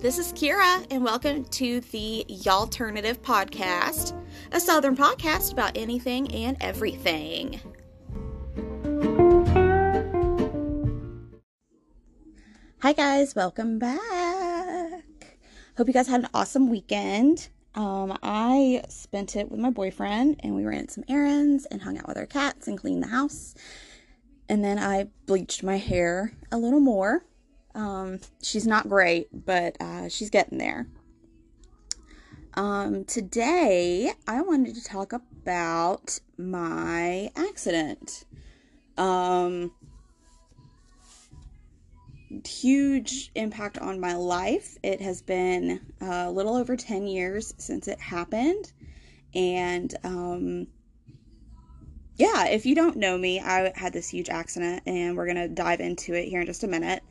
This is Kira, and welcome to the Y'allternative Podcast, a Southern podcast about anything and everything. Hi, guys, welcome back. Hope you guys had an awesome weekend. Um, I spent it with my boyfriend, and we ran some errands and hung out with our cats and cleaned the house. And then I bleached my hair a little more um, she's not great, but uh, she's getting there. Um, today, I wanted to talk about my accident. Um, huge impact on my life. It has been a little over 10 years since it happened. And, um, yeah, if you don't know me, I had this huge accident, and we're going to dive into it here in just a minute.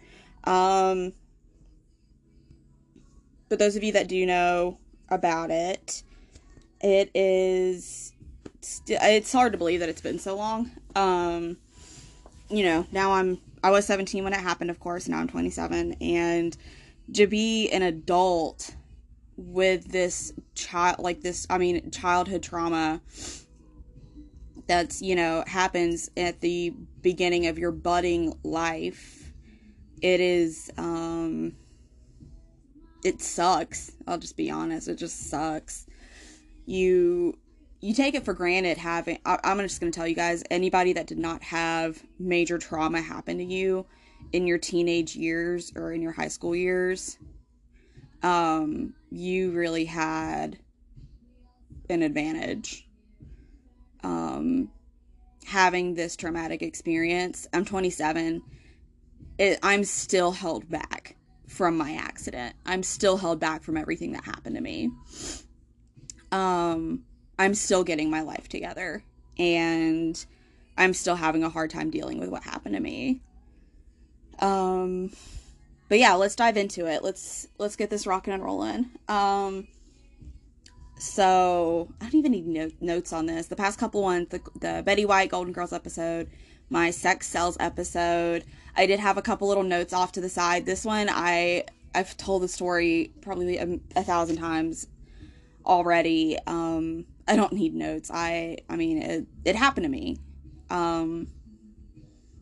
Um, but those of you that do know about it, it is st- it's hard to believe that it's been so long. Um, you know, now I'm I was 17 when it happened, of course, now I'm 27 and to be an adult with this child like this, I mean, childhood trauma that's, you know, happens at the beginning of your budding life it is um it sucks. I'll just be honest. It just sucks. You you take it for granted having I, I'm just going to tell you guys anybody that did not have major trauma happen to you in your teenage years or in your high school years um you really had an advantage um having this traumatic experience. I'm 27 it, I'm still held back from my accident. I'm still held back from everything that happened to me. Um, I'm still getting my life together and I'm still having a hard time dealing with what happened to me. Um, but yeah, let's dive into it. Let's let's get this rocking and rolling. Um, so I don't even need no- notes on this. The past couple ones, the the Betty White Golden Girls episode, my sex sells episode. I did have a couple little notes off to the side. This one, I I've told the story probably a, a thousand times already. Um, I don't need notes. I I mean it, it happened to me. Um,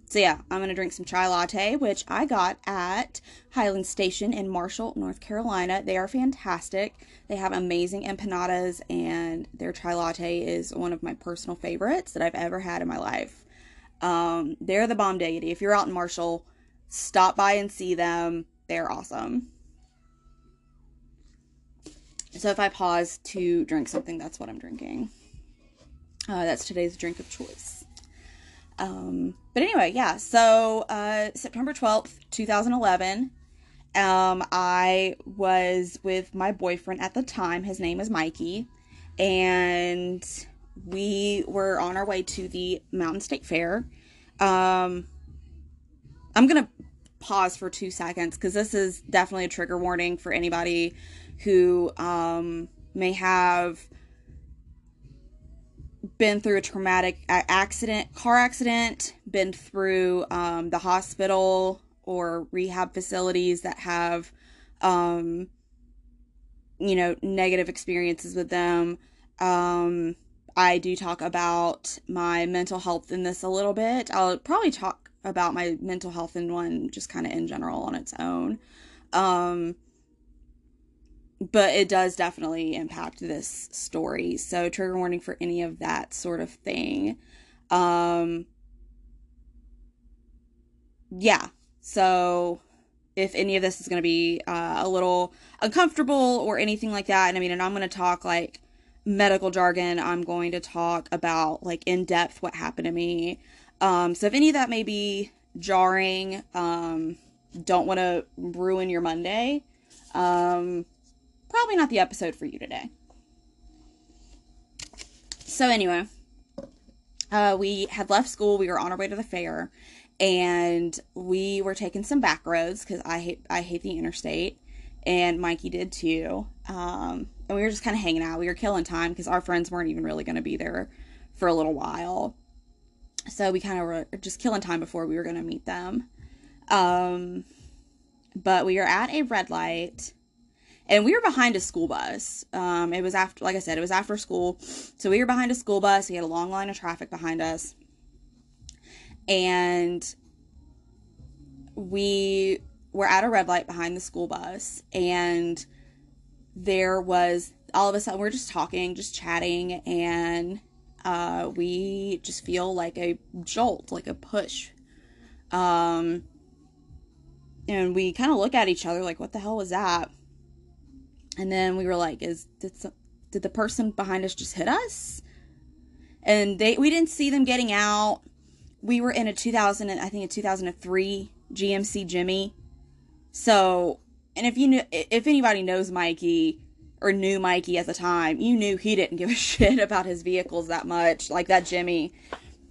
so yeah, I'm gonna drink some chai latte, which I got at Highland Station in Marshall, North Carolina. They are fantastic. They have amazing empanadas, and their chai latte is one of my personal favorites that I've ever had in my life. Um, they're the bomb deity. If you're out in Marshall, stop by and see them. They're awesome. So if I pause to drink something, that's what I'm drinking. Uh, that's today's drink of choice. Um, but anyway, yeah. So uh, September 12th, 2011, um, I was with my boyfriend at the time. His name is Mikey. And we were on our way to the Mountain State Fair. Um, I'm going to pause for two seconds because this is definitely a trigger warning for anybody who um, may have been through a traumatic accident, car accident, been through um, the hospital or rehab facilities that have, um, you know, negative experiences with them. Um, I do talk about my mental health in this a little bit. I'll probably talk about my mental health in one just kind of in general on its own. Um, but it does definitely impact this story. So trigger warning for any of that sort of thing. Um, yeah. So if any of this is going to be uh, a little uncomfortable or anything like that, and I mean, and I'm going to talk like medical jargon. I'm going to talk about like in depth what happened to me. Um, so if any of that may be jarring, um, don't want to ruin your Monday, um, probably not the episode for you today. So anyway, uh, we had left school. We were on our way to the fair, and we were taking some back roads because I hate I hate the interstate, and Mikey did too. Um, and we were just kind of hanging out. We were killing time because our friends weren't even really going to be there for a little while. So we kind of were just killing time before we were going to meet them. Um, but we were at a red light and we were behind a school bus. Um, it was after, like I said, it was after school, so we were behind a school bus. We had a long line of traffic behind us, and we were at a red light behind the school bus, and there was all of a sudden we're just talking, just chatting, and uh, we just feel like a jolt, like a push. Um, and we kind of look at each other like, what the hell was that? And then we were like, is did did the person behind us just hit us? And they we didn't see them getting out. We were in a 2000 I think a 2003 GMC Jimmy. So, and if you knew if anybody knows Mikey or knew Mikey at the time, you knew he didn't give a shit about his vehicles that much. Like that Jimmy,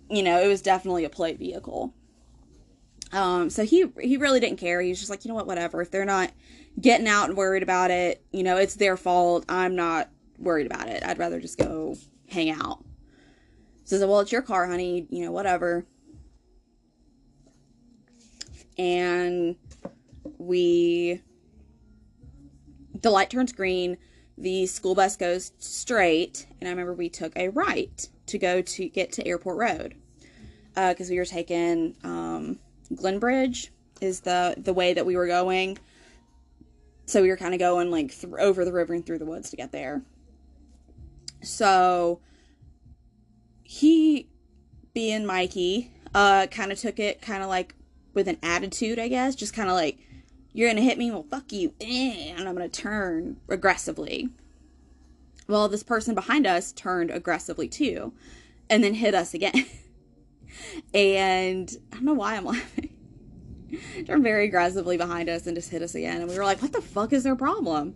you know, it was definitely a plate vehicle. Um, so he he really didn't care. He was just like, you know what, whatever. If they're not getting out and worried about it, you know, it's their fault. I'm not worried about it. I'd rather just go hang out. So I said, well, it's your car, honey. You know, whatever. And we, the light turns green. The school bus goes straight, and I remember we took a right to go to get to Airport Road because uh, we were taking um, Glenbridge is the the way that we were going. So we were kind of going like th- over the river and through the woods to get there. So he, being Mikey, uh, kind of took it kind of like with an attitude, I guess, just kind of like, you're gonna hit me, well, fuck you, and I'm gonna turn aggressively. Well, this person behind us turned aggressively too, and then hit us again. and I don't know why I'm laughing. Turned very aggressively behind us and just hit us again. And we were like, what the fuck is their problem?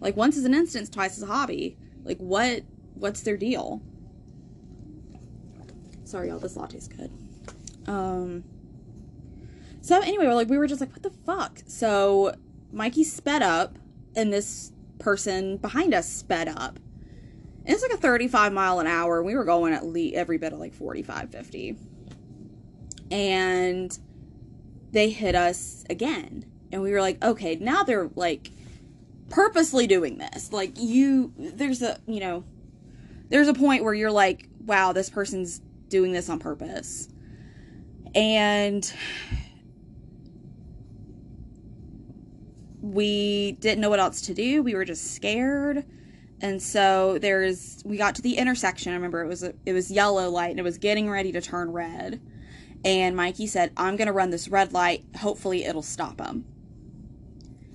Like once is an instance, twice is a hobby. Like what what's their deal? Sorry y'all, this latte's good. Um so anyway, we're like we were just like, what the fuck? So Mikey sped up and this person behind us sped up. And it's like a 35 mile an hour. We were going at least every bit of like 45, 50. And they hit us again. And we were like, okay, now they're like purposely doing this. Like you there's a, you know, there's a point where you're like, wow, this person's doing this on purpose. And we didn't know what else to do. We were just scared. And so there's we got to the intersection. I remember it was a, it was yellow light and it was getting ready to turn red. And Mikey said, I'm going to run this red light. Hopefully, it'll stop him.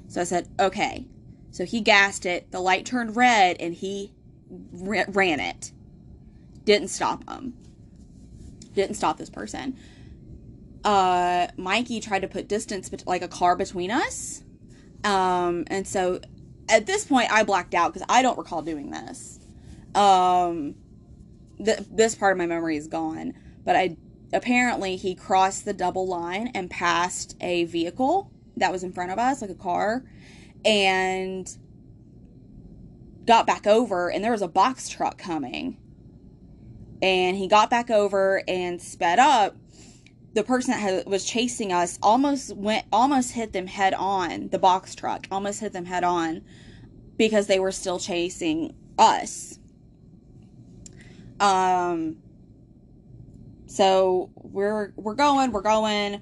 So I said, okay. So he gassed it. The light turned red and he ran it. Didn't stop him. Didn't stop this person. Uh, Mikey tried to put distance, like a car between us. Um, and so at this point, I blacked out because I don't recall doing this. Um, th- this part of my memory is gone, but I apparently he crossed the double line and passed a vehicle that was in front of us, like a car, and got back over, and there was a box truck coming. And he got back over and sped up. The person that had, was chasing us almost went, almost hit them head on. The box truck almost hit them head on because they were still chasing us. Um, so we're we're going, we're going,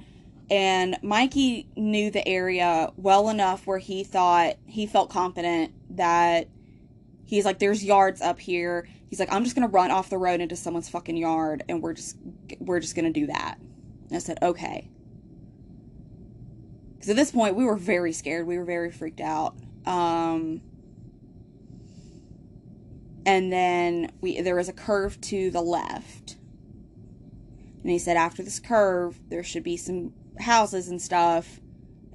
and Mikey knew the area well enough where he thought he felt confident that he's like, there's yards up here. He's like, I'm just gonna run off the road into someone's fucking yard, and we're just we're just gonna do that. And I said, okay. Because at this point, we were very scared. We were very freaked out. Um, and then we there was a curve to the left and he said, after this curve, there should be some houses and stuff.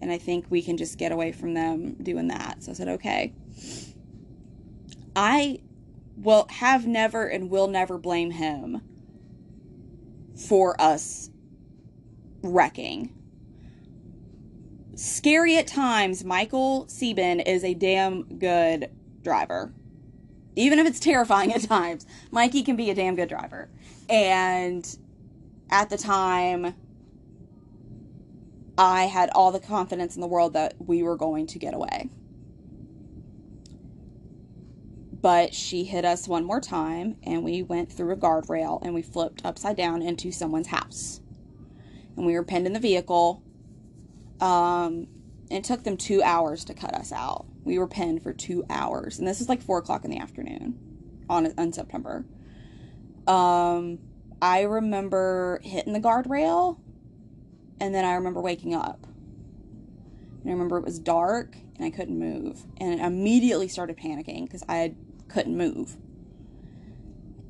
And I think we can just get away from them doing that. So I said, okay. I will have never and will never blame him for us wrecking. Scary at times, Michael Sieben is a damn good driver. Even if it's terrifying at times, Mikey can be a damn good driver. And at the time, I had all the confidence in the world that we were going to get away. but she hit us one more time and we went through a guardrail and we flipped upside down into someone's house and we were pinned in the vehicle um, it took them two hours to cut us out we were pinned for two hours and this is like four o'clock in the afternoon on, on september um, i remember hitting the guardrail and then i remember waking up and i remember it was dark and I couldn't move. And I immediately started panicking because I couldn't move.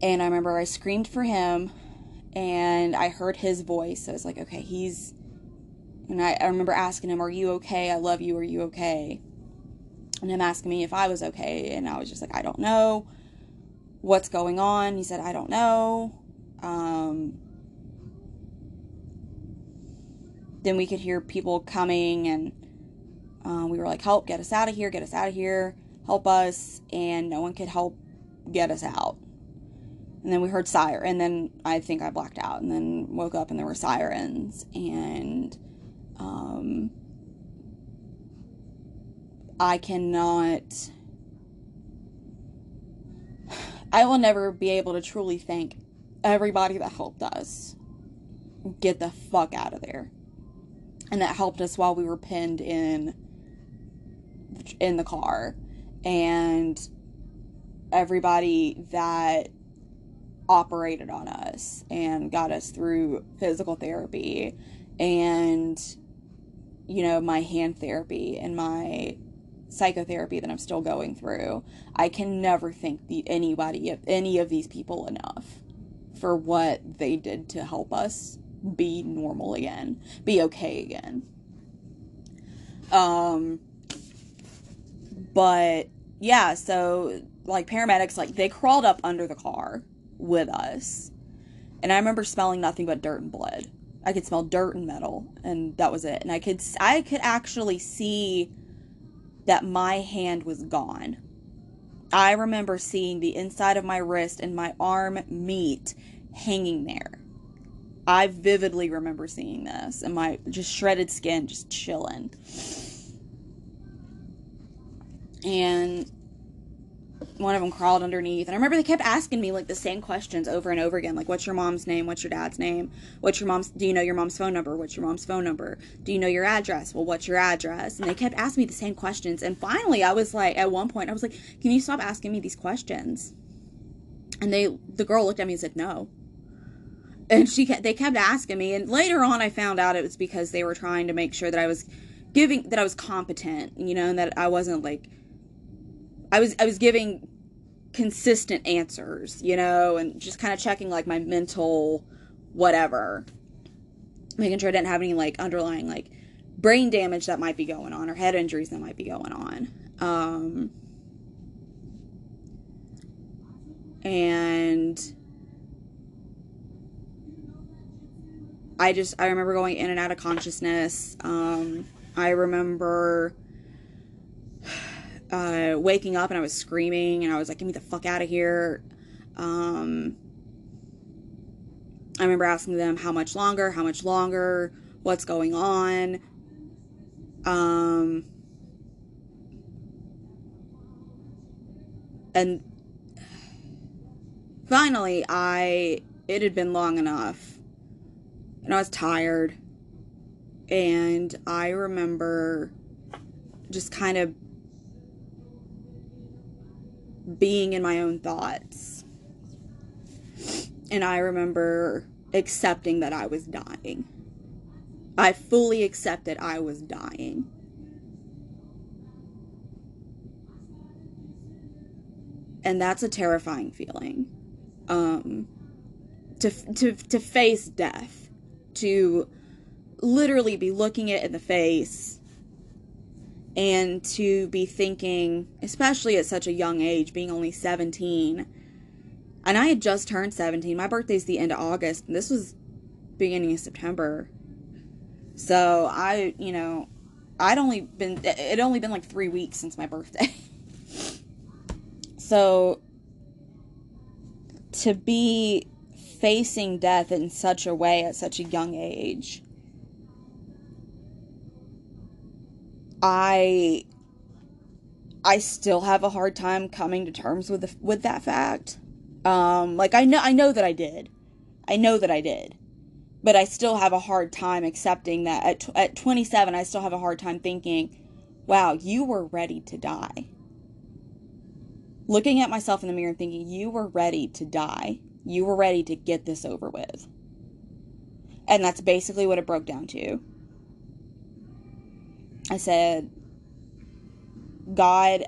And I remember I screamed for him and I heard his voice. So I was like, okay, he's. And I, I remember asking him, Are you okay? I love you. Are you okay? And him asking me if I was okay. And I was just like, I don't know what's going on. He said, I don't know. Um, then we could hear people coming and um, we were like, help, get us out of here, get us out of here, help us. And no one could help get us out. And then we heard siren, and then I think I blacked out, and then woke up and there were sirens, and um, I cannot. I will never be able to truly thank everybody that helped us get the fuck out of there, and that helped us while we were pinned in in the car and everybody that operated on us and got us through physical therapy and you know my hand therapy and my psychotherapy that I'm still going through. I can never thank the anybody of any of these people enough for what they did to help us be normal again, be okay again. Um but yeah, so like paramedics, like they crawled up under the car with us. And I remember smelling nothing but dirt and blood. I could smell dirt and metal, and that was it. And I could I could actually see that my hand was gone. I remember seeing the inside of my wrist and my arm meat hanging there. I vividly remember seeing this and my just shredded skin just chilling and one of them crawled underneath. And i remember they kept asking me like the same questions over and over again like what's your mom's name? What's your dad's name? What's your mom's do you know your mom's phone number? What's your mom's phone number? Do you know your address? Well what's your address? And they kept asking me the same questions. And finally i was like at one point i was like can you stop asking me these questions? And they the girl looked at me and said no. And she they kept asking me. And later on i found out it was because they were trying to make sure that i was giving that i was competent you know and that i wasn't like I was I was giving consistent answers, you know, and just kind of checking like my mental whatever. Making sure I didn't have any like underlying like brain damage that might be going on or head injuries that might be going on. Um and I just I remember going in and out of consciousness. Um I remember uh, waking up and I was screaming and I was like, "Get me the fuck out of here!" Um, I remember asking them how much longer, how much longer, what's going on. Um, and finally, I it had been long enough, and I was tired, and I remember just kind of being in my own thoughts. And I remember accepting that I was dying. I fully accepted I was dying. And that's a terrifying feeling. Um, to, to, to face death, to literally be looking it in the face and to be thinking, especially at such a young age, being only 17. And I had just turned 17. My birthday's the end of August, and this was beginning of September. So I, you know, I'd only been, it only been like three weeks since my birthday. so to be facing death in such a way at such a young age I I still have a hard time coming to terms with the, with that fact. Um, like I know I know that I did. I know that I did. But I still have a hard time accepting that at at 27 I still have a hard time thinking, "Wow, you were ready to die." Looking at myself in the mirror and thinking, "You were ready to die. You were ready to get this over with." And that's basically what it broke down to. I said, God,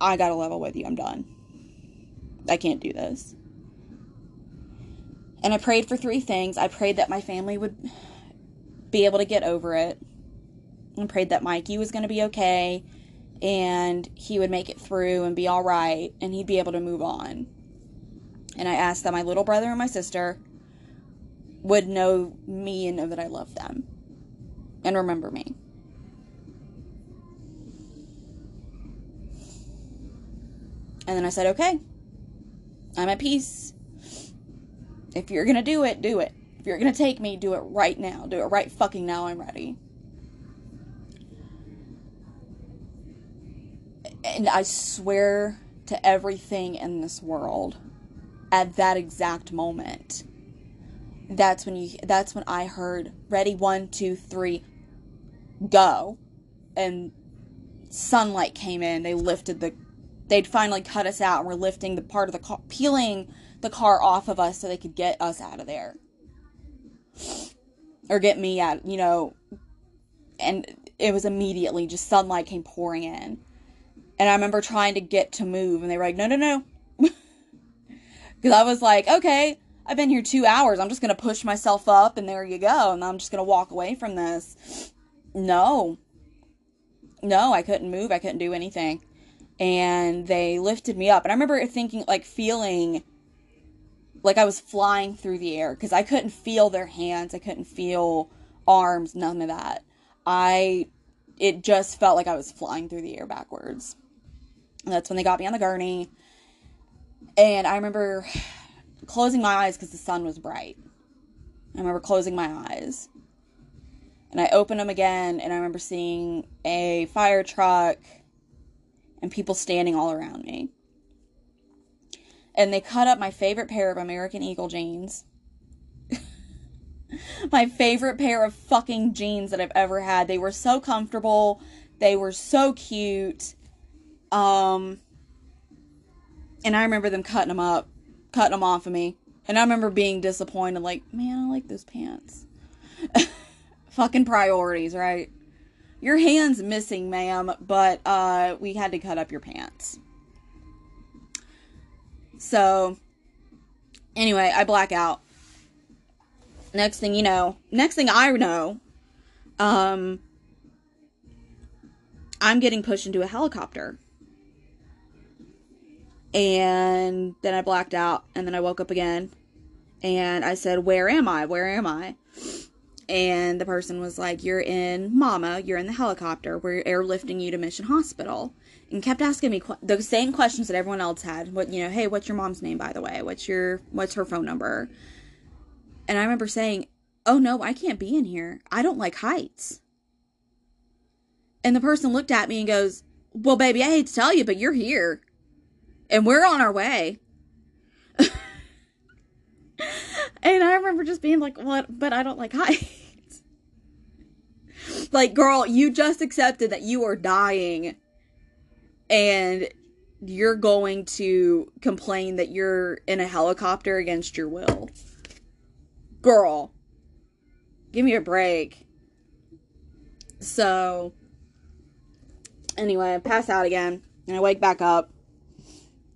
I got to level with you. I'm done. I can't do this. And I prayed for three things. I prayed that my family would be able to get over it. And prayed that Mikey was going to be okay and he would make it through and be all right and he'd be able to move on. And I asked that my little brother and my sister would know me and know that I love them and remember me. And then I said, okay, I'm at peace. If you're going to do it, do it. If you're going to take me, do it right now. Do it right fucking now. I'm ready. And I swear to everything in this world at that exact moment that's when you that's when I heard ready one two three go and sunlight came in they lifted the they'd finally cut us out and were lifting the part of the car peeling the car off of us so they could get us out of there or get me out you know and it was immediately just sunlight came pouring in and i remember trying to get to move and they were like no no no because i was like okay I've been here two hours. I'm just going to push myself up and there you go. And I'm just going to walk away from this. No. No, I couldn't move. I couldn't do anything. And they lifted me up. And I remember thinking, like, feeling like I was flying through the air because I couldn't feel their hands. I couldn't feel arms, none of that. I, it just felt like I was flying through the air backwards. And that's when they got me on the gurney. And I remember closing my eyes because the sun was bright. I remember closing my eyes. And I opened them again, and I remember seeing a fire truck and people standing all around me. And they cut up my favorite pair of American Eagle jeans. my favorite pair of fucking jeans that I've ever had. They were so comfortable. They were so cute. Um, and I remember them cutting them up cutting them off of me. And I remember being disappointed, like, man, I like those pants. Fucking priorities, right? Your hand's missing, ma'am, but uh, we had to cut up your pants. So, anyway, I black out. Next thing you know, next thing I know, um, I'm getting pushed into a helicopter and then I blacked out and then I woke up again and I said, "Where am I? Where am I?" And the person was like, "You're in Mama. You're in the helicopter. We're airlifting you to Mission Hospital." And kept asking me qu- the same questions that everyone else had. What you know? Hey, what's your mom's name, by the way? What's your what's her phone number? And I remember saying, "Oh no, I can't be in here. I don't like heights." And the person looked at me and goes, "Well, baby, I hate to tell you, but you're here." and we're on our way. and I remember just being like, "What? But I don't like heights." Like, girl, you just accepted that you are dying, and you're going to complain that you're in a helicopter against your will. Girl, give me a break. So, anyway, I pass out again, and I wake back up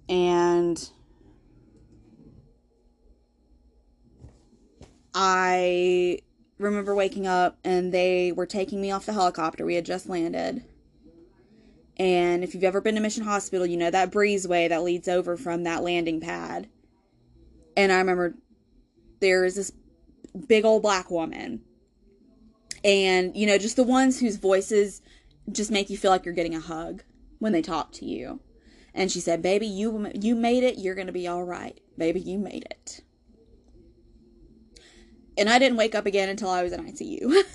and I remember waking up and they were taking me off the helicopter. We had just landed. And if you've ever been to Mission Hospital, you know that breezeway that leads over from that landing pad. And I remember there is this big old black woman. And, you know, just the ones whose voices just make you feel like you're getting a hug when they talk to you. And she said, "Baby, you you made it. You're going to be all right. Baby, you made it." And I didn't wake up again until I was in ICU.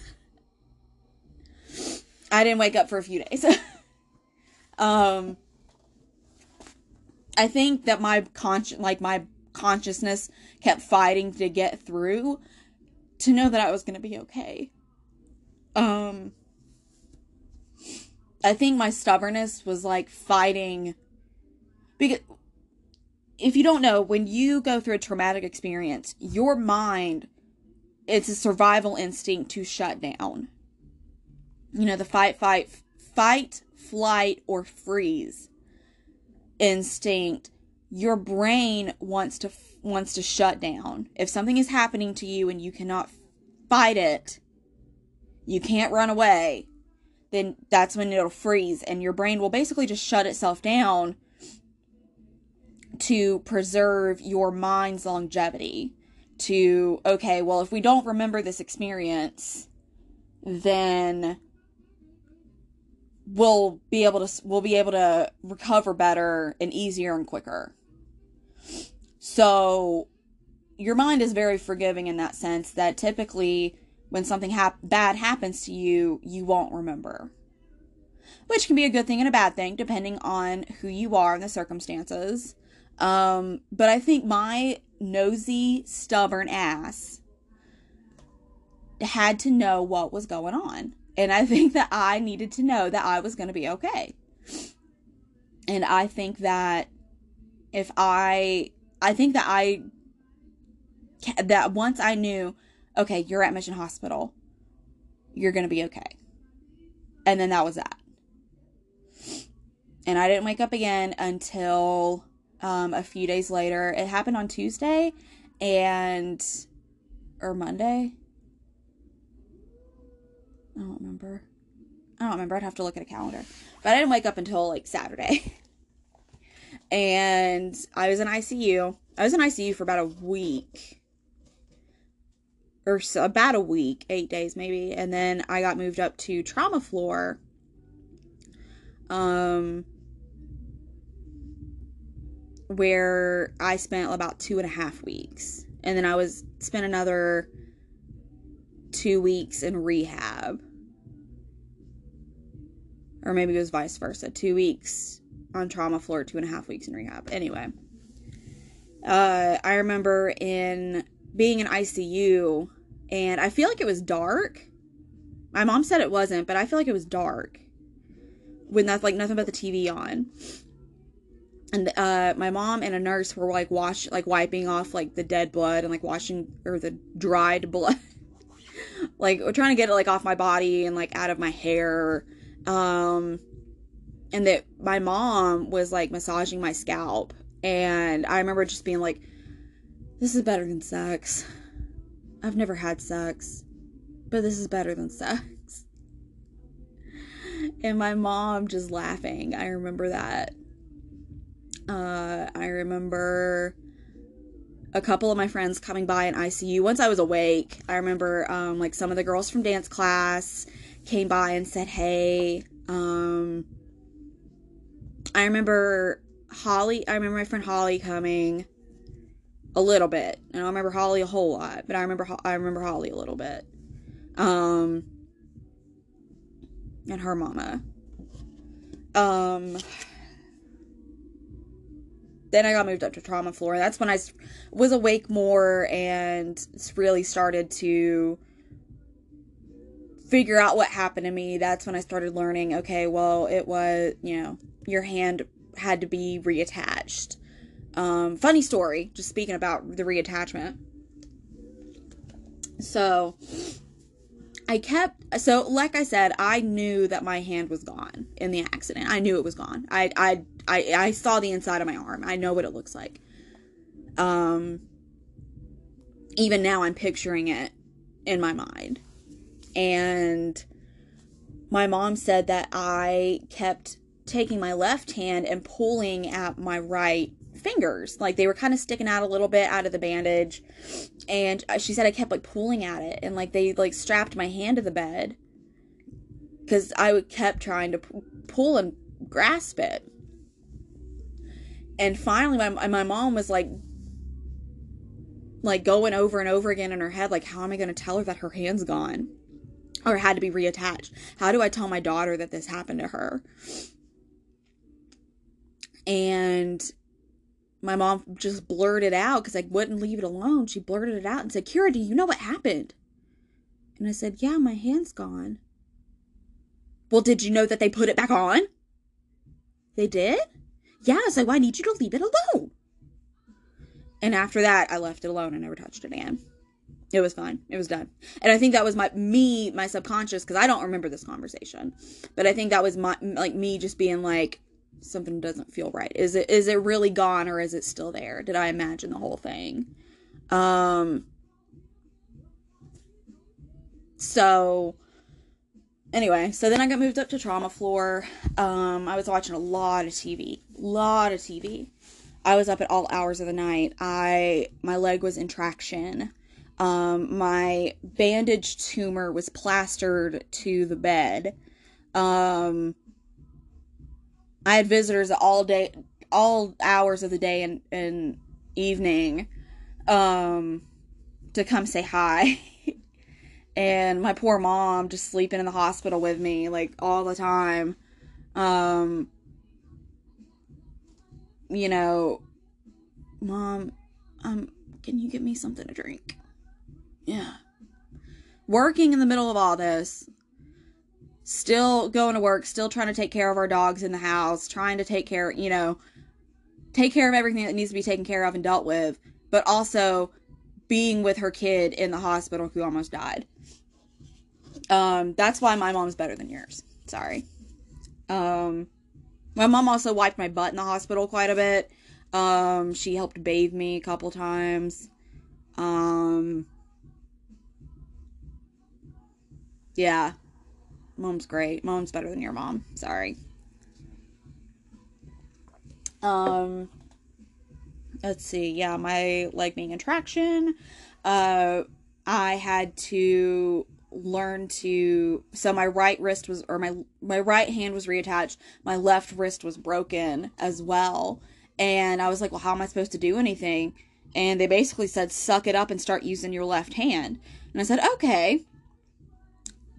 I didn't wake up for a few days. um, I think that my conscious, like my consciousness, kept fighting to get through to know that I was gonna be okay. Um, I think my stubbornness was like fighting because if you don't know, when you go through a traumatic experience, your mind it's a survival instinct to shut down. You know, the fight, fight, fight, flight, or freeze instinct. Your brain wants to wants to shut down. If something is happening to you and you cannot fight it, you can't run away, then that's when it'll freeze and your brain will basically just shut itself down to preserve your mind's longevity to okay well if we don't remember this experience then we'll be able to we'll be able to recover better and easier and quicker. So your mind is very forgiving in that sense that typically when something hap- bad happens to you you won't remember. Which can be a good thing and a bad thing depending on who you are and the circumstances um, but I think my nosy, stubborn ass had to know what was going on. And I think that I needed to know that I was going to be okay. And I think that if I, I think that I, that once I knew, okay, you're at Mission Hospital, you're going to be okay. And then that was that. And I didn't wake up again until um, a few days later. It happened on Tuesday and or Monday. I don't remember. I don't remember. I'd have to look at a calendar. But I didn't wake up until like Saturday. and I was in ICU. I was in ICU for about a week. Or so, about a week, eight days maybe. And then I got moved up to trauma floor. Um, where I spent about two and a half weeks. And then I was spent another two weeks in rehab. Or maybe it was vice versa. Two weeks on trauma floor, two and a half weeks in rehab. Anyway. Uh, I remember in being in ICU and I feel like it was dark. My mom said it wasn't, but I feel like it was dark. When that's like nothing but the TV on and uh my mom and a nurse were like wash like wiping off like the dead blood and like washing or the dried blood. Like we're trying to get it like off my body and like out of my hair. Um and that my mom was like massaging my scalp. And i remember just being like this is better than sex. I've never had sex but this is better than sex. And my mom just laughing. I remember that uh, I remember a couple of my friends coming by in ICU. Once I was awake, I remember um, like some of the girls from dance class came by and said, "Hey." Um, I remember Holly. I remember my friend Holly coming a little bit. and I remember Holly a whole lot, but I remember I remember Holly a little bit. Um, and her mama. Um, then I got moved up to trauma floor. That's when I was awake more and really started to figure out what happened to me. That's when I started learning okay, well, it was, you know, your hand had to be reattached. Um, funny story, just speaking about the reattachment. So, I kept so like I said, I knew that my hand was gone in the accident. I knew it was gone. I I I I saw the inside of my arm. I know what it looks like. Um even now I'm picturing it in my mind. And my mom said that I kept taking my left hand and pulling at my right fingers. Like they were kind of sticking out a little bit out of the bandage. And uh, she said I kept like pulling at it and like they like strapped my hand to the bed because I would kept trying to pull and grasp it. And finally, my, my mom was like, like going over and over again in her head, like, how am I going to tell her that her hand's gone or had to be reattached? How do I tell my daughter that this happened to her? And my mom just blurted out because I wouldn't leave it alone. She blurted it out and said, Kira, do you know what happened? And I said, Yeah, my hand's gone. Well, did you know that they put it back on? They did? Yeah, so I need you to leave it alone. And after that, I left it alone I never touched it again. It was fine. It was done. And I think that was my me, my subconscious, because I don't remember this conversation. But I think that was my like me just being like, something doesn't feel right. Is it is it really gone or is it still there? Did I imagine the whole thing? Um so anyway, so then I got moved up to trauma floor. Um I was watching a lot of TV. Lot of TV. I was up at all hours of the night. I my leg was in traction. Um, my bandaged tumor was plastered to the bed. Um, I had visitors all day, all hours of the day and, and evening, um, to come say hi. and my poor mom just sleeping in the hospital with me, like, all the time. Um, you know, mom, um, can you get me something to drink? Yeah. Working in the middle of all this, still going to work, still trying to take care of our dogs in the house, trying to take care, you know, take care of everything that needs to be taken care of and dealt with, but also being with her kid in the hospital who almost died. Um, that's why my mom's better than yours. Sorry. Um, my mom also wiped my butt in the hospital quite a bit. Um, she helped bathe me a couple times. Um, Yeah. Mom's great. Mom's better than your mom. Sorry. Um let's see. Yeah, my leg being attraction. Uh I had to learn to so my right wrist was or my my right hand was reattached. My left wrist was broken as well. And I was like, "Well, how am I supposed to do anything?" And they basically said, "Suck it up and start using your left hand." And I said, "Okay."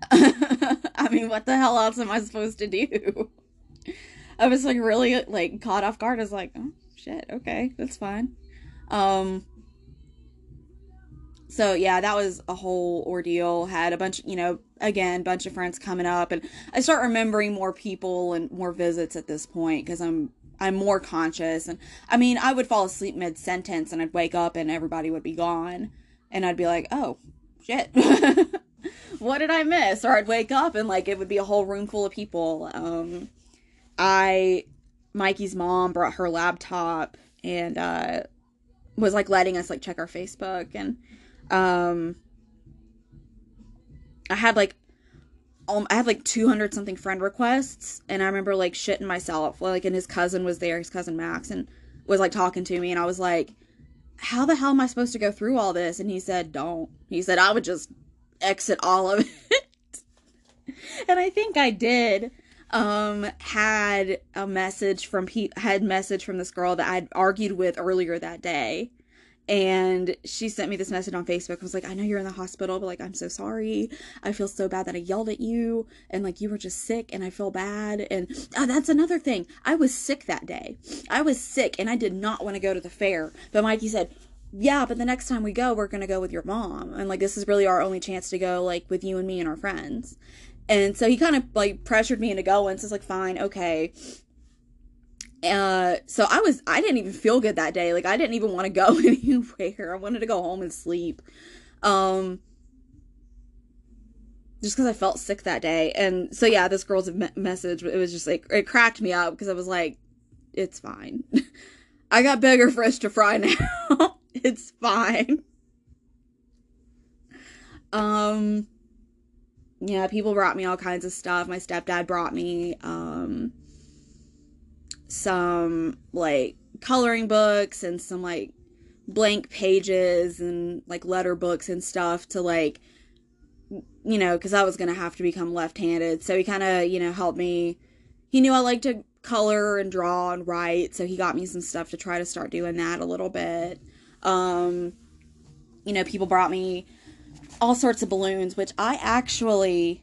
I mean, what the hell else am I supposed to do? I was like really like caught off guard. I was like, oh shit, okay, that's fine. Um so yeah, that was a whole ordeal. Had a bunch, you know, again, bunch of friends coming up, and I start remembering more people and more visits at this point because I'm I'm more conscious. And I mean, I would fall asleep mid sentence, and I'd wake up, and everybody would be gone, and I'd be like, oh shit. what did I miss? Or I'd wake up and like it would be a whole room full of people. Um, I, Mikey's mom brought her laptop and uh, was like letting us like check our Facebook and um, I had like um, I had like 200 something friend requests. And I remember like shitting myself. Like and his cousin was there his cousin Max and was like talking to me. And I was like how the hell am I supposed to go through all this? And he said don't. He said I would just exit all of it. and I think I did. Um, had a message from pe- had message from this girl that I'd argued with earlier that day. And she sent me this message on Facebook. I was like, I know you're in the hospital, but like, I'm so sorry. I feel so bad that I yelled at you and like you were just sick and I feel bad. And oh, that's another thing. I was sick that day. I was sick and I did not want to go to the fair. But Mikey said, yeah, but the next time we go, we're going to go with your mom. And like, this is really our only chance to go, like, with you and me and our friends. And so he kind of like pressured me into going. So it's like, fine, okay. Uh, so I was, I didn't even feel good that day. Like, I didn't even want to go anywhere. I wanted to go home and sleep. Um, just because I felt sick that day. And so, yeah, this girl's me- message, it was just like, it cracked me up because I was like, it's fine. I got bigger fish to fry now. it's fine. Um yeah, people brought me all kinds of stuff. My stepdad brought me um some like coloring books and some like blank pages and like letter books and stuff to like you know, cuz I was going to have to become left-handed. So he kind of, you know, helped me. He knew I liked to color and draw and write, so he got me some stuff to try to start doing that a little bit. Um, you know, people brought me all sorts of balloons, which I actually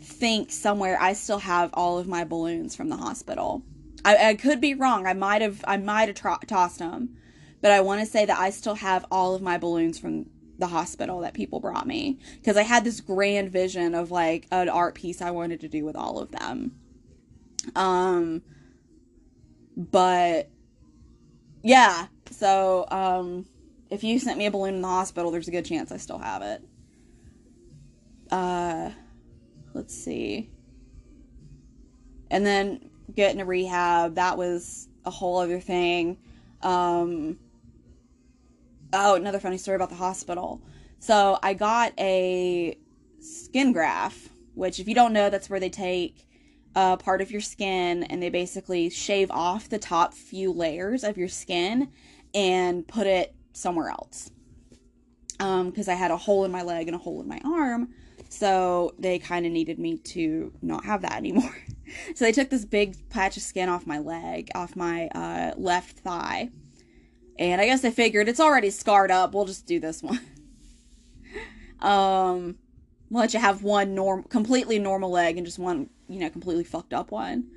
think somewhere I still have all of my balloons from the hospital. I, I could be wrong. I might have I might have tro- tossed them, but I want to say that I still have all of my balloons from the hospital that people brought me because I had this grand vision of like an art piece I wanted to do with all of them. Um, but yeah, so um, if you sent me a balloon in the hospital, there's a good chance I still have it. Uh, let's see. And then getting a rehab, that was a whole other thing. Um, oh, another funny story about the hospital. So I got a skin graft, which, if you don't know, that's where they take a part of your skin and they basically shave off the top few layers of your skin and put it somewhere else. Because um, I had a hole in my leg and a hole in my arm. So they kind of needed me to not have that anymore. so they took this big patch of skin off my leg, off my uh, left thigh. And I guess they figured it's already scarred up. We'll just do this one. um, let you have one norm, completely normal leg and just one, you know, completely fucked up one.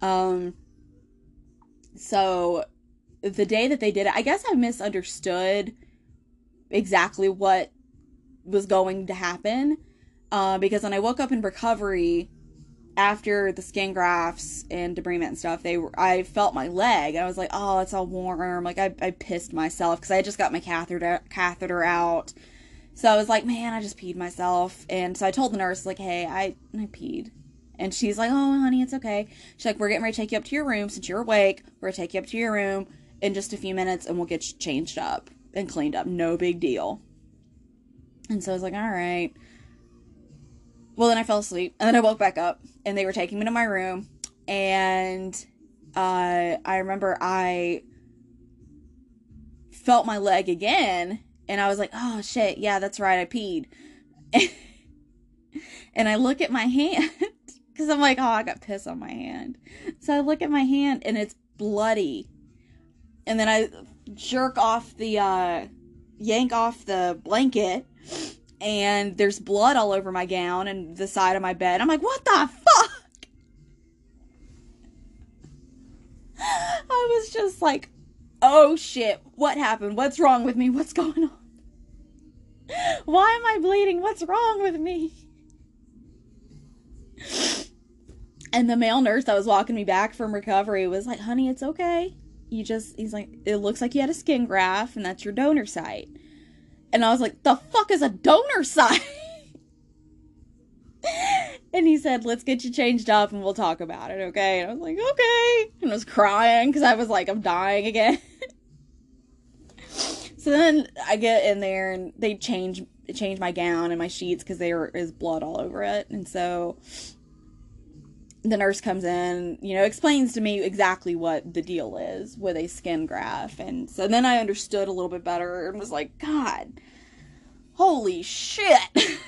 Um, so the day that they did it, I guess I misunderstood exactly what was going to happen. Uh, because when I woke up in recovery after the skin grafts and debridement and stuff, they were, I felt my leg. And I was like, oh, it's all warm. Like I, I pissed myself because I just got my catheter catheter out. So I was like, man, I just peed myself. And so I told the nurse, like, hey, I, I peed. And she's like, oh, honey, it's okay. She's like, we're getting ready to take you up to your room since you're awake. We're going to take you up to your room in just a few minutes and we'll get you changed up and cleaned up. No big deal. And so I was like, all right. Well, then I fell asleep and then I woke back up and they were taking me to my room. And uh, I remember I felt my leg again and I was like, oh shit, yeah, that's right, I peed. and I look at my hand because I'm like, oh, I got piss on my hand. So I look at my hand and it's bloody. And then I jerk off the, uh, yank off the blanket and there's blood all over my gown and the side of my bed. I'm like, what the fuck? I was just like, oh shit, what happened? What's wrong with me? What's going on? Why am I bleeding? What's wrong with me? And the male nurse that was walking me back from recovery was like, honey, it's okay. You just, he's like, it looks like you had a skin graft and that's your donor site. And I was like, the fuck is a donor site? and he said, let's get you changed up and we'll talk about it, okay? And I was like, okay. And I was crying because I was like, I'm dying again. so then I get in there and they change change my gown and my sheets because there is blood all over it. And so the nurse comes in, you know, explains to me exactly what the deal is with a skin graft. And so then I understood a little bit better and was like, God, holy shit.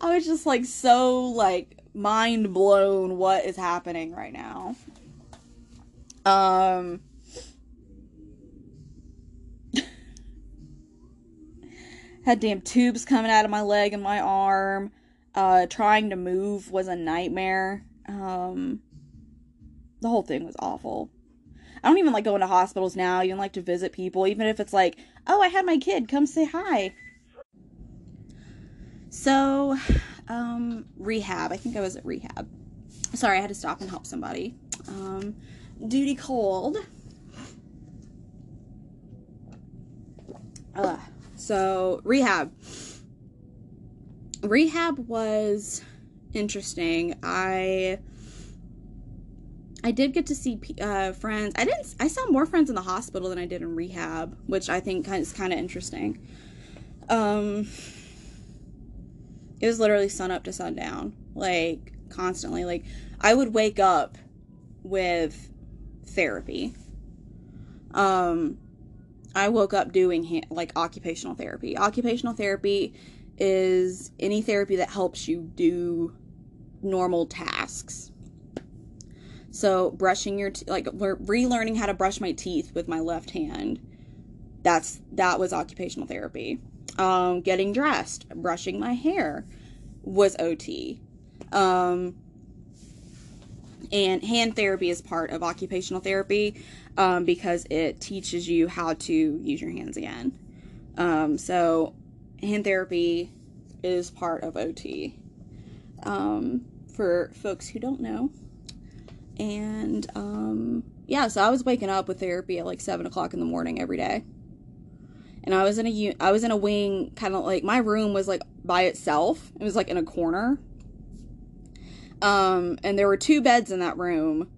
I was just like so like mind blown what is happening right now. Um had damn tubes coming out of my leg and my arm. Uh, trying to move was a nightmare. Um, the whole thing was awful. I don't even like going to hospitals now. even like to visit people, even if it's like, oh, I had my kid, come say hi. So, um, rehab. I think I was at rehab. Sorry, I had to stop and help somebody. Um, duty cold. Uh, so, rehab rehab was interesting. I I did get to see uh, friends. I didn't. I saw more friends in the hospital than I did in rehab, which I think is kind of interesting. Um, it was literally sun up to sundown, like constantly. Like I would wake up with therapy. Um, I woke up doing like occupational therapy. Occupational therapy is any therapy that helps you do normal tasks. So, brushing your te- like relearning how to brush my teeth with my left hand. That's that was occupational therapy. Um, getting dressed, brushing my hair was OT. Um, And hand therapy is part of occupational therapy um, because it teaches you how to use your hands again. Um, so, hand therapy is part of OT. Um, for folks who don't know. And um, yeah, so I was waking up with therapy at like seven o'clock in the morning every day. And I was in a I was in a wing, kind of like my room was like by itself. It was like in a corner. Um, and there were two beds in that room,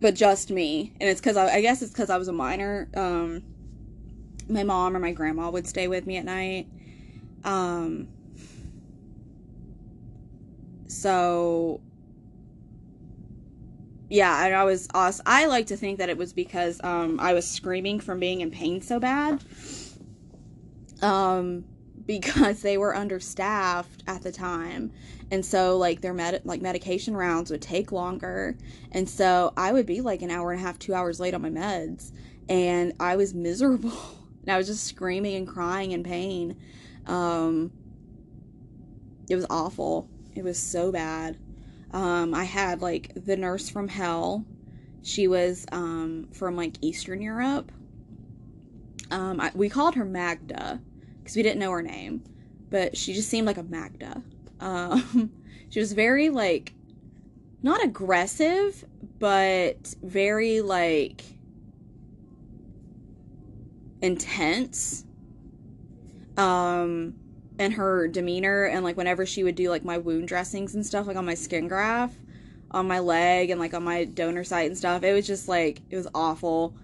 but just me. And it's because I, I guess it's because I was a minor. Um, my mom or my grandma would stay with me at night. Um, so yeah, and I was. I like to think that it was because um, I was screaming from being in pain so bad. Um, because they were understaffed at the time, and so like their med like medication rounds would take longer, and so I would be like an hour and a half, two hours late on my meds, and I was miserable. and I was just screaming and crying in pain. Um, it was awful. It was so bad. Um, I had like the nurse from hell. She was um, from like Eastern Europe. Um, I, we called her Magda because we didn't know her name, but she just seemed like a Magda. Um, she was very like not aggressive, but very like intense. Um, and her demeanor and like whenever she would do like my wound dressings and stuff like on my skin graft on my leg and like on my donor site and stuff it was just like it was awful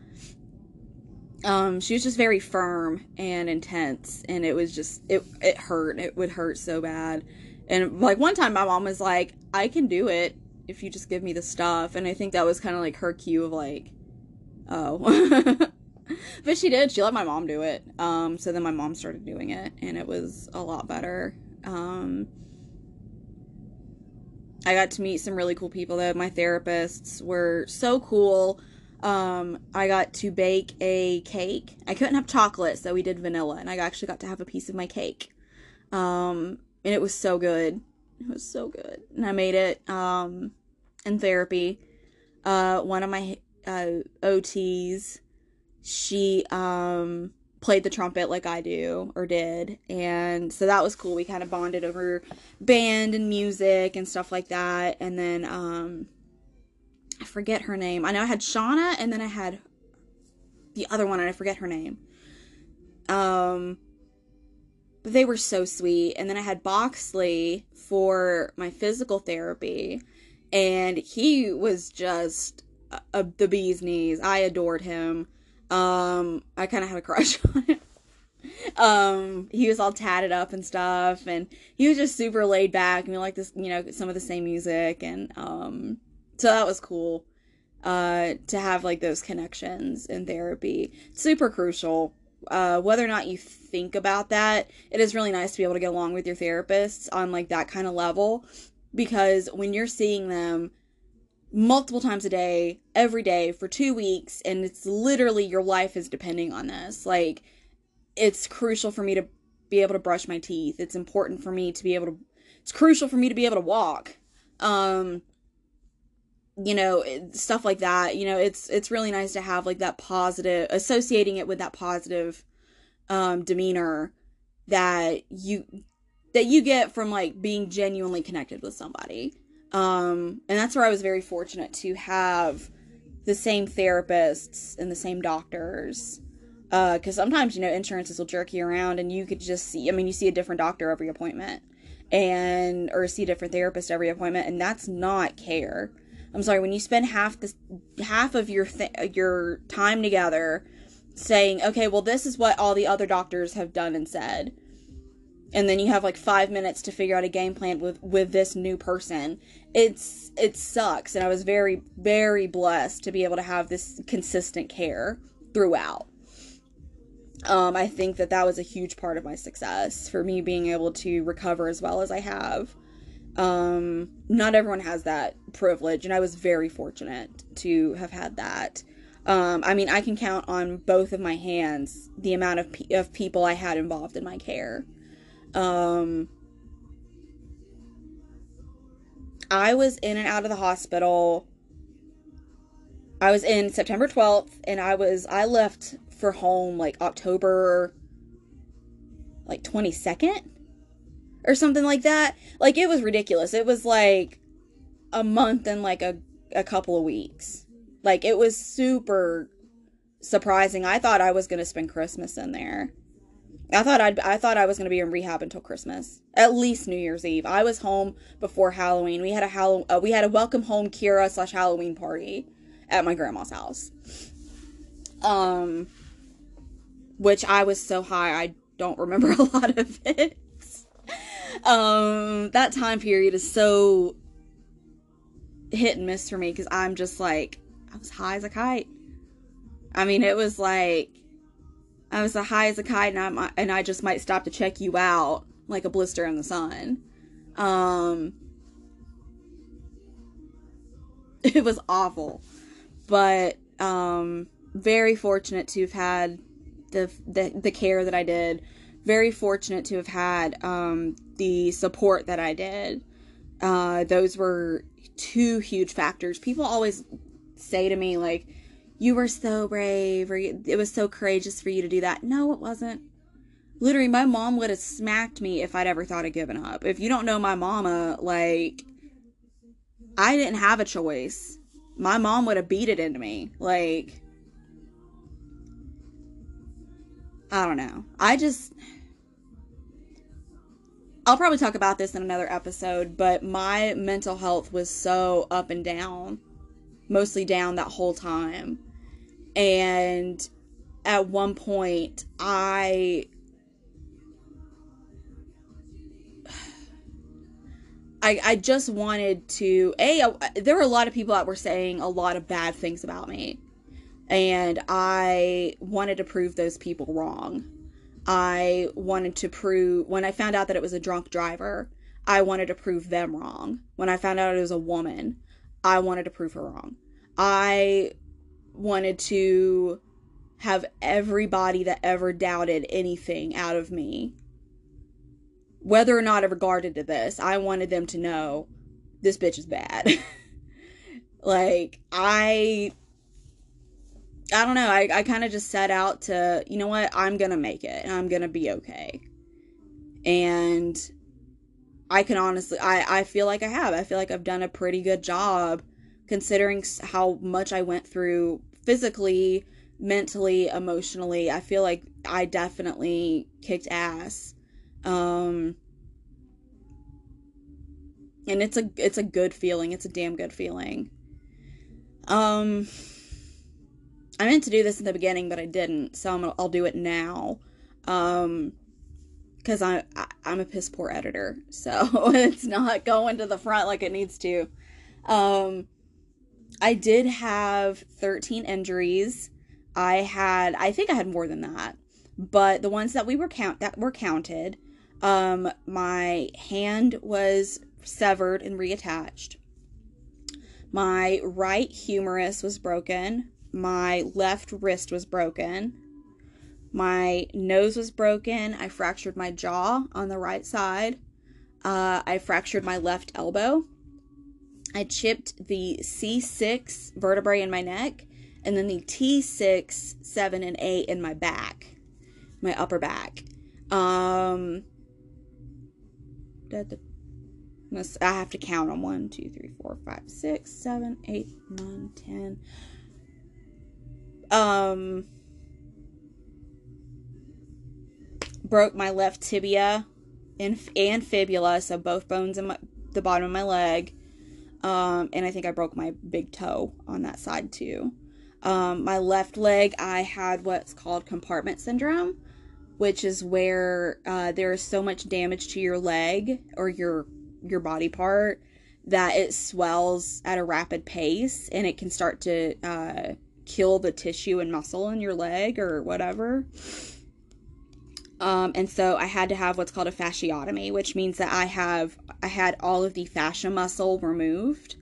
um she was just very firm and intense and it was just it it hurt it would hurt so bad and like one time my mom was like i can do it if you just give me the stuff and i think that was kind of like her cue of like oh but she did. She let my mom do it. Um, so then my mom started doing it, and it was a lot better. Um, I got to meet some really cool people though. My therapists were so cool. Um, I got to bake a cake. I couldn't have chocolate, so we did vanilla, and I actually got to have a piece of my cake. Um, and it was so good. It was so good, and I made it um, in therapy. Uh, one of my uh, OTs she um played the trumpet like I do or did. And so that was cool. We kind of bonded over band and music and stuff like that. And then um I forget her name. I know I had Shauna and then I had the other one and I forget her name. Um but they were so sweet. And then I had Boxley for my physical therapy and he was just a, a, the bee's knees. I adored him um, I kind of had a crush on him. um, he was all tatted up and stuff, and he was just super laid back, and we like this, you know, some of the same music, and um, so that was cool. Uh, to have like those connections in therapy, super crucial. Uh, whether or not you think about that, it is really nice to be able to get along with your therapists on like that kind of level, because when you're seeing them multiple times a day, every day for two weeks, and it's literally your life is depending on this. Like, it's crucial for me to be able to brush my teeth. It's important for me to be able to, it's crucial for me to be able to walk. Um, you know, stuff like that. You know, it's it's really nice to have like that positive, associating it with that positive um, demeanor that you that you get from like being genuinely connected with somebody. Um, and that's where I was very fortunate to have the same therapists and the same doctors. Because uh, sometimes, you know, insurances will jerk you around and you could just see, I mean, you see a different doctor every appointment and, or see a different therapist every appointment, and that's not care. I'm sorry, when you spend half the, half of your, th- your time together saying, okay, well, this is what all the other doctors have done and said and then you have like five minutes to figure out a game plan with with this new person it's it sucks and i was very very blessed to be able to have this consistent care throughout. Um, i think that that was a huge part of my success for me being able to recover as well as i have um, not everyone has that privilege and i was very fortunate to have had that. Um, i mean i can count on both of my hands the amount of, pe- of people i had involved in my care. Um, I was in and out of the hospital. I was in September 12th and I was I left for home like October like 22nd or something like that. Like it was ridiculous. It was like a month and like a a couple of weeks. Like it was super surprising. I thought I was going to spend Christmas in there. I thought I'd I thought I was going to be in rehab until Christmas. At least New Year's Eve. I was home before Halloween. We had a Hall- uh, we had a welcome home Kira slash Halloween party at my grandma's house. Um which I was so high I don't remember a lot of it. Um that time period is so hit and miss for me because I'm just like I was high as a kite. I mean, it was like I was as high as a kite, and I and I just might stop to check you out like a blister in the sun. Um, it was awful, but um, very fortunate to have had the the, the care that I did. Very fortunate to have had um, the support that I did. Uh, those were two huge factors. People always say to me like, "You were so brave," or "It was so courageous for you to do that." No, it wasn't. Literally, my mom would have smacked me if I'd ever thought of giving up. If you don't know my mama, like, I didn't have a choice. My mom would have beat it into me. Like, I don't know. I just. I'll probably talk about this in another episode, but my mental health was so up and down, mostly down that whole time. And at one point, I I, I just wanted to a there were a lot of people that were saying a lot of bad things about me and i wanted to prove those people wrong i wanted to prove when i found out that it was a drunk driver i wanted to prove them wrong when i found out it was a woman i wanted to prove her wrong i wanted to have everybody that ever doubted anything out of me whether or not it regarded to this, I wanted them to know this bitch is bad. like, I. I don't know. I, I kind of just set out to, you know what? I'm going to make it and I'm going to be okay. And I can honestly, I, I feel like I have. I feel like I've done a pretty good job considering how much I went through physically, mentally, emotionally. I feel like I definitely kicked ass um, and it's a it's a good feeling. It's a damn good feeling. Um, I meant to do this in the beginning, but I didn't, so I'm, I'll do it now. Um, because I, I I'm a piss poor editor, so it's not going to the front like it needs to. Um, I did have 13 injuries. I had I think I had more than that, but the ones that we were count that were counted um, my hand was severed and reattached. My right humerus was broken. My left wrist was broken. My nose was broken. I fractured my jaw on the right side. Uh, I fractured my left elbow. I chipped the C6 vertebrae in my neck and then the T6, 7, and 8 in my back, my upper back. Um, I have to count on 1, 2, 3, 4, 5, 6, 7, 8, 9, 10. Um, broke my left tibia and, and fibula, so both bones in my, the bottom of my leg. Um, and I think I broke my big toe on that side too. Um, my left leg, I had what's called compartment syndrome, which is where uh, there is so much damage to your leg or your your body part that it swells at a rapid pace and it can start to uh, kill the tissue and muscle in your leg or whatever. Um, and so I had to have what's called a fasciotomy, which means that I have I had all of the fascia muscle removed,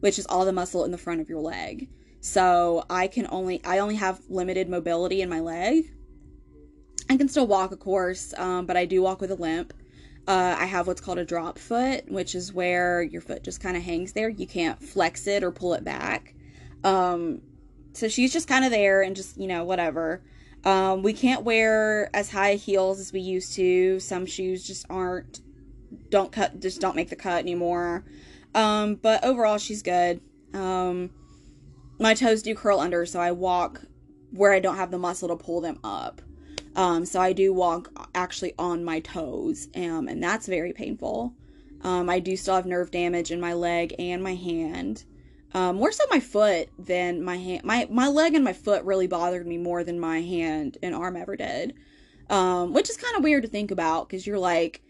which is all the muscle in the front of your leg. So I can only I only have limited mobility in my leg, I can still walk, of course, um, but I do walk with a limp. Uh, I have what's called a drop foot, which is where your foot just kind of hangs there. You can't flex it or pull it back. Um, so she's just kind of there and just, you know, whatever. Um, we can't wear as high heels as we used to. Some shoes just aren't, don't cut, just don't make the cut anymore. Um, but overall, she's good. Um, my toes do curl under, so I walk where I don't have the muscle to pull them up. Um, so I do walk actually on my toes, um, and that's very painful. Um, I do still have nerve damage in my leg and my hand. Um, more so my foot than my hand. My my leg and my foot really bothered me more than my hand and arm ever did. Um, which is kind of weird to think about because you're like,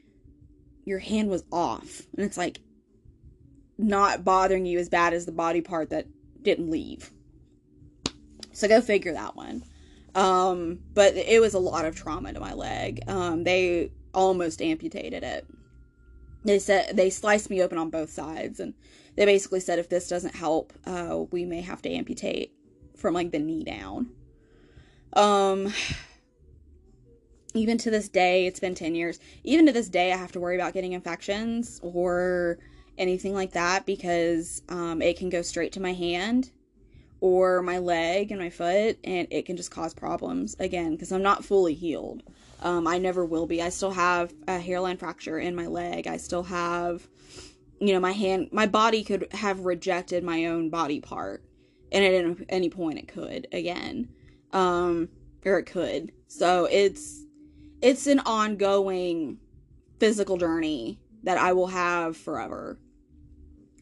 your hand was off, and it's like not bothering you as bad as the body part that didn't leave. So go figure that one. Um, but it was a lot of trauma to my leg. Um, they almost amputated it. They said they sliced me open on both sides, and they basically said if this doesn't help, uh, we may have to amputate from like the knee down. Um, even to this day, it's been 10 years. Even to this day, I have to worry about getting infections or anything like that because um, it can go straight to my hand or my leg and my foot, and it can just cause problems again because I'm not fully healed. Um, I never will be. I still have a hairline fracture in my leg. I still have, you know, my hand, my body could have rejected my own body part, and at any point it could again, um, or it could. So it's it's an ongoing physical journey that I will have forever.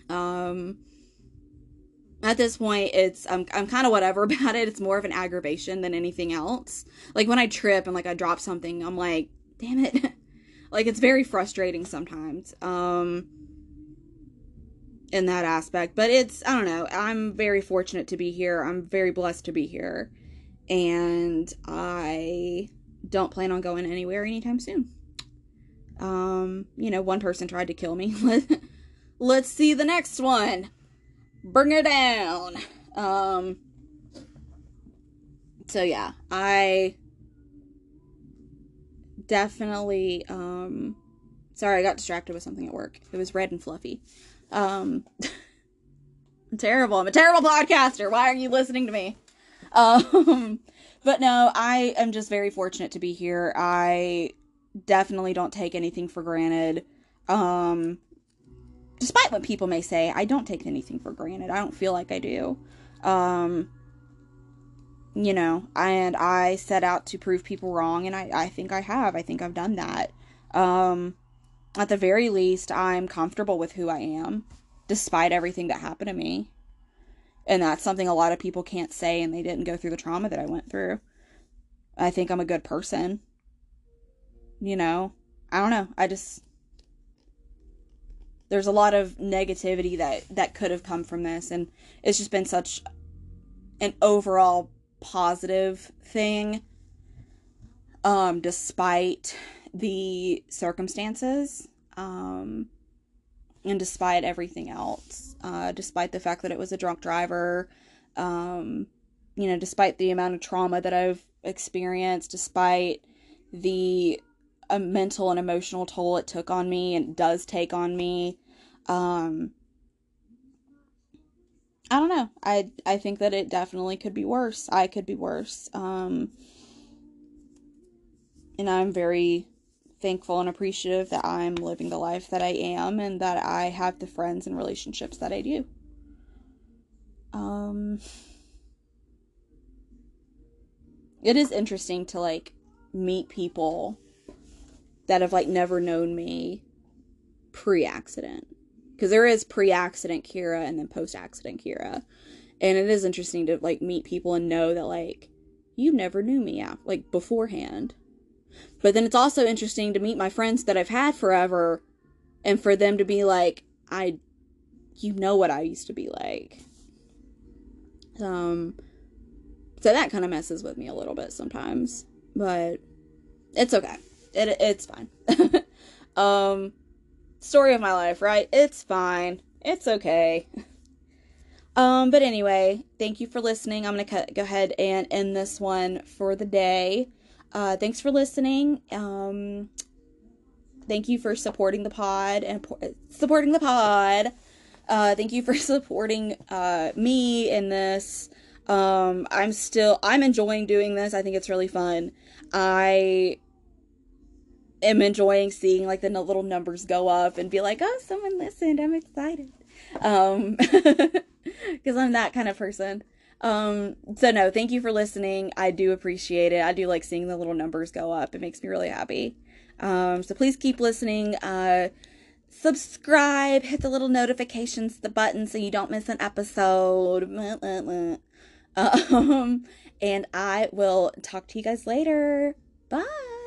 Um, at this point it's i'm, I'm kind of whatever about it it's more of an aggravation than anything else like when i trip and like i drop something i'm like damn it like it's very frustrating sometimes um in that aspect but it's i don't know i'm very fortunate to be here i'm very blessed to be here and i don't plan on going anywhere anytime soon um you know one person tried to kill me let's see the next one bring her down. Um, so yeah, I definitely, um, sorry, I got distracted with something at work. It was red and fluffy. Um, I'm terrible. I'm a terrible podcaster. Why are you listening to me? Um, but no, I am just very fortunate to be here. I definitely don't take anything for granted. Um, despite what people may say, I don't take anything for granted. I don't feel like I do. Um, you know, and I set out to prove people wrong, and I, I think I have. I think I've done that. Um, at the very least, I'm comfortable with who I am, despite everything that happened to me. And that's something a lot of people can't say, and they didn't go through the trauma that I went through. I think I'm a good person. You know, I don't know. I just there's a lot of negativity that that could have come from this and it's just been such an overall positive thing um despite the circumstances um and despite everything else uh despite the fact that it was a drunk driver um you know despite the amount of trauma that I've experienced despite the a mental and emotional toll it took on me and does take on me. Um, I don't know. I I think that it definitely could be worse. I could be worse. Um, and I'm very thankful and appreciative that I'm living the life that I am and that I have the friends and relationships that I do. Um, it is interesting to like meet people that have like never known me pre-accident because there is pre-accident Kira and then post-accident Kira, and it is interesting to like meet people and know that like you never knew me out like beforehand. But then it's also interesting to meet my friends that I've had forever, and for them to be like, I, you know what I used to be like. Um, so that kind of messes with me a little bit sometimes, but it's okay. It, it's fine. um, story of my life, right? It's fine. It's okay. Um, but anyway, thank you for listening. I'm gonna go ahead and end this one for the day. Uh, thanks for listening. Um, thank you for supporting the pod and supporting the pod. Uh, thank you for supporting uh, me in this. Um, I'm still I'm enjoying doing this. I think it's really fun. I am enjoying seeing like the little numbers go up and be like, oh, someone listened. I'm excited. Um, because I'm that kind of person. Um, so no, thank you for listening. I do appreciate it. I do like seeing the little numbers go up. It makes me really happy. Um, so please keep listening. Uh, subscribe, hit the little notifications, the button so you don't miss an episode. Um, and I will talk to you guys later. Bye.